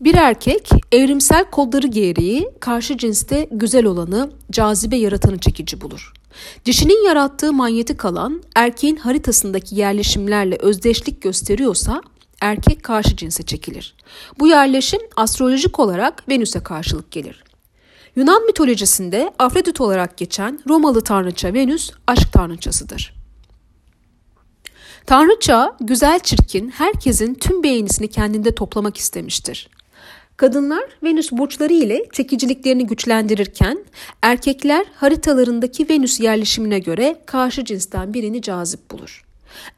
Bir erkek evrimsel kodları gereği karşı cinste güzel olanı, cazibe yaratanı çekici bulur. Dişinin yarattığı manyetik alan erkeğin haritasındaki yerleşimlerle özdeşlik gösteriyorsa erkek karşı cinse çekilir. Bu yerleşim astrolojik olarak Venüs'e karşılık gelir. Yunan mitolojisinde Afrodit olarak geçen Romalı tanrıça Venüs aşk tanrıçasıdır. Tanrıça güzel çirkin herkesin tüm beğenisini kendinde toplamak istemiştir. Kadınlar Venüs burçları ile çekiciliklerini güçlendirirken erkekler haritalarındaki Venüs yerleşimine göre karşı cinsten birini cazip bulur.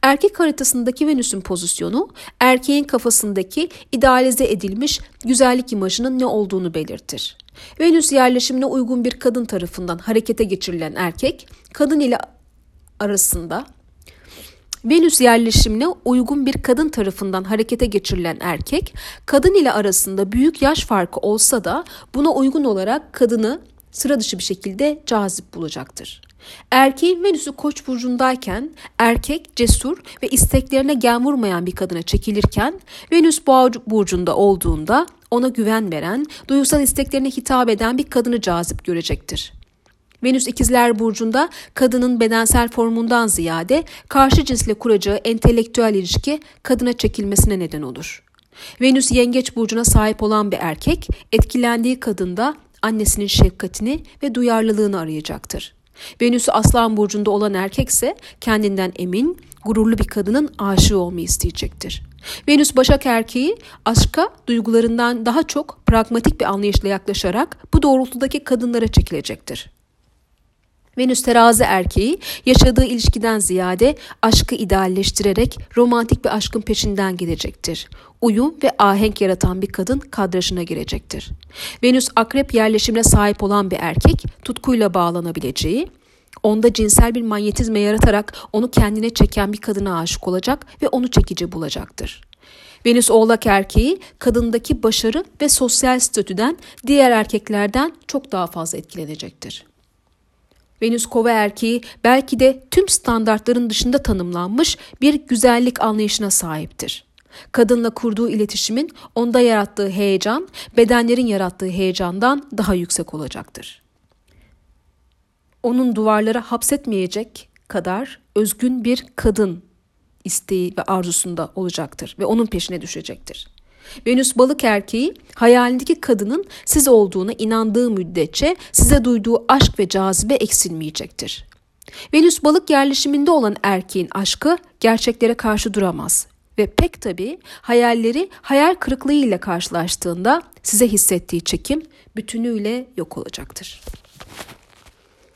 Erkek haritasındaki Venüs'ün pozisyonu erkeğin kafasındaki idealize edilmiş güzellik imajının ne olduğunu belirtir. Venüs yerleşimine uygun bir kadın tarafından harekete geçirilen erkek, kadın ile arasında Venüs yerleşimine uygun bir kadın tarafından harekete geçirilen erkek, kadın ile arasında büyük yaş farkı olsa da buna uygun olarak kadını sıra dışı bir şekilde cazip bulacaktır. Erkeğin Venüs'ü Koç burcundayken erkek cesur ve isteklerine gen vurmayan bir kadına çekilirken Venüs Boğa burcunda olduğunda ona güven veren, duygusal isteklerine hitap eden bir kadını cazip görecektir. Venüs ikizler burcunda kadının bedensel formundan ziyade karşı cinsle kuracağı entelektüel ilişki kadına çekilmesine neden olur. Venüs yengeç burcuna sahip olan bir erkek etkilendiği kadında annesinin şefkatini ve duyarlılığını arayacaktır. Venüs aslan burcunda olan erkek ise kendinden emin, gururlu bir kadının aşığı olmayı isteyecektir. Venüs Başak erkeği aşka duygularından daha çok pragmatik bir anlayışla yaklaşarak bu doğrultudaki kadınlara çekilecektir. Venüs terazi erkeği yaşadığı ilişkiden ziyade aşkı idealleştirerek romantik bir aşkın peşinden gidecektir. Uyum ve ahenk yaratan bir kadın kadrajına girecektir. Venüs akrep yerleşimine sahip olan bir erkek tutkuyla bağlanabileceği, onda cinsel bir manyetizme yaratarak onu kendine çeken bir kadına aşık olacak ve onu çekici bulacaktır. Venüs oğlak erkeği kadındaki başarı ve sosyal statüden diğer erkeklerden çok daha fazla etkilenecektir. Venüs kova erkeği belki de tüm standartların dışında tanımlanmış bir güzellik anlayışına sahiptir. Kadınla kurduğu iletişimin onda yarattığı heyecan, bedenlerin yarattığı heyecandan daha yüksek olacaktır. Onun duvarlara hapsetmeyecek kadar özgün bir kadın isteği ve arzusunda olacaktır ve onun peşine düşecektir. Venüs balık erkeği hayalindeki kadının siz olduğuna inandığı müddetçe size duyduğu aşk ve cazibe eksilmeyecektir. Venüs balık yerleşiminde olan erkeğin aşkı gerçeklere karşı duramaz ve pek tabi hayalleri hayal kırıklığıyla karşılaştığında size hissettiği çekim bütünüyle yok olacaktır.